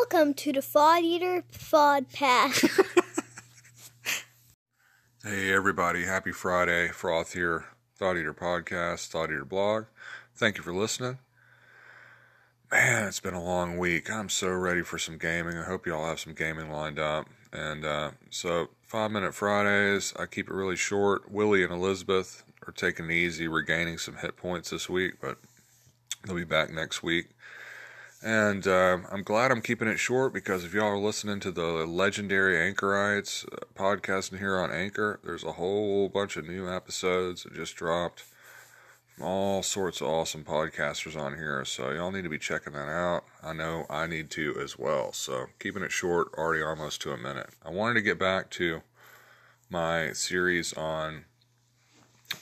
Welcome to the Fod Eater Fod Pass. hey everybody, happy Friday. Froth here, Thought Eater Podcast, Thought Eater Blog. Thank you for listening. Man, it's been a long week. I'm so ready for some gaming. I hope you all have some gaming lined up. And uh, so, Five Minute Fridays, I keep it really short. Willie and Elizabeth are taking it easy, regaining some hit points this week, but they'll be back next week. And uh, I'm glad I'm keeping it short because if y'all are listening to the legendary Anchorites uh, podcasting here on Anchor, there's a whole bunch of new episodes that just dropped from all sorts of awesome podcasters on here. So y'all need to be checking that out. I know I need to as well. So keeping it short, already almost to a minute. I wanted to get back to my series on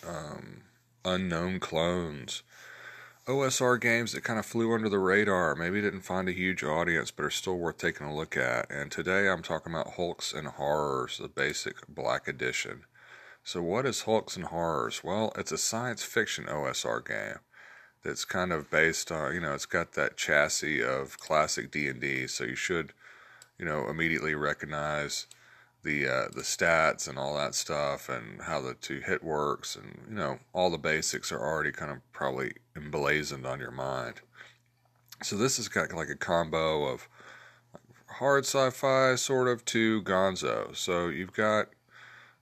um, unknown clones. OSR games that kind of flew under the radar, maybe didn't find a huge audience, but are still worth taking a look at. And today I'm talking about Hulks and Horrors, the basic black edition. So what is Hulks and Horrors? Well, it's a science fiction OSR game that's kind of based on, you know, it's got that chassis of classic D&D, so you should, you know, immediately recognize the uh, the stats and all that stuff and how the to hit works and you know all the basics are already kind of probably emblazoned on your mind. So this has got like a combo of hard sci-fi sort of to Gonzo. So you've got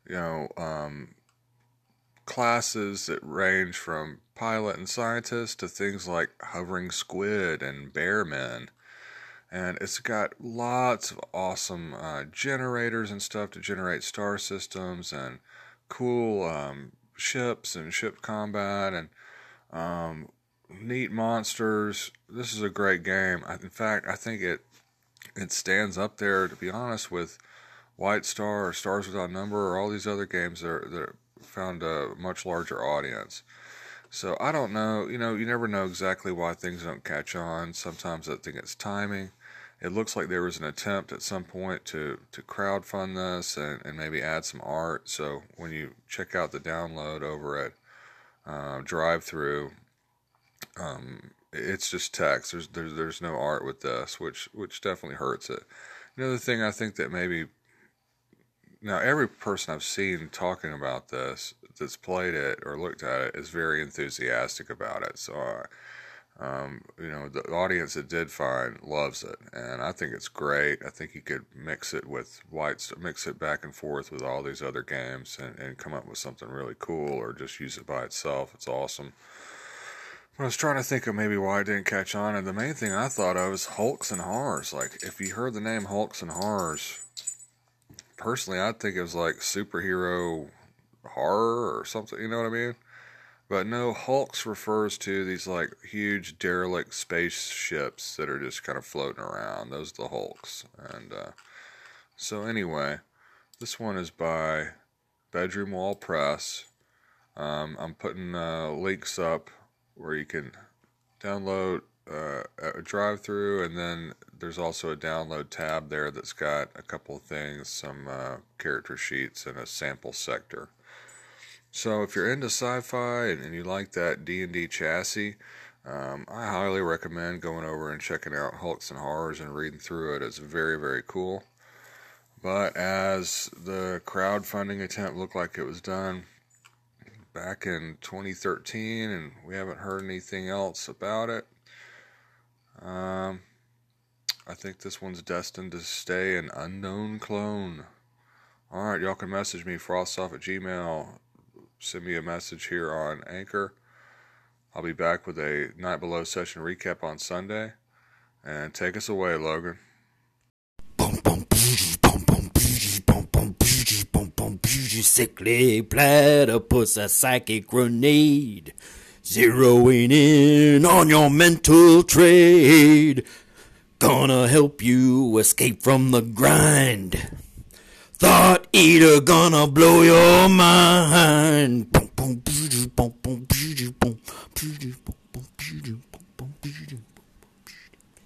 you know um, classes that range from pilot and scientist to things like hovering squid and bearmen and it's got lots of awesome uh, generators and stuff to generate star systems and cool um, ships and ship combat and um, neat monsters. This is a great game. in fact, I think it it stands up there to be honest with White Star or Stars Without Number or all these other games that, are, that found a much larger audience. So I don't know. You know, you never know exactly why things don't catch on. Sometimes I think it's timing it looks like there was an attempt at some point to to crowdfund this and, and maybe add some art. So when you check out the download over at uh, Through, um, it's just text. There's, there's there's no art with this, which which definitely hurts it. Another thing I think that maybe now every person I've seen talking about this that's played it or looked at it is very enthusiastic about it. So. Uh, um, you know, the audience that did find loves it, and I think it's great. I think you could mix it with whites, mix it back and forth with all these other games, and, and come up with something really cool, or just use it by itself. It's awesome. But I was trying to think of maybe why it didn't catch on, and the main thing I thought of was Hulks and Horrors. Like, if you heard the name Hulks and Horrors, personally, I'd think it was like superhero horror or something. You know what I mean? But no, Hulks refers to these like huge derelict spaceships that are just kind of floating around. Those are the Hulks. And uh, so, anyway, this one is by Bedroom Wall Press. Um, I'm putting uh, links up where you can download uh, a DriveThru, and then there's also a download tab there that's got a couple of things, some uh, character sheets, and a sample sector. So if you're into sci-fi and, you like that D&D chassis, um, I highly recommend going over and checking out Hulks and Horrors and reading through it. It's very, very cool. But as the crowdfunding attempt looked like it was done back in 2013, and we haven't heard anything else about it, um, I think this one's destined to stay an unknown clone. All right, y'all can message me, frothsof at gmail send me a message here on Anchor. I'll be back with a Night Below session recap on Sunday. And take us away, Logan. Sickly platypus, a psychic grenade, zeroing in on your mental trade. Gonna help you escape from the grind. Thought eater gonna blow your mind.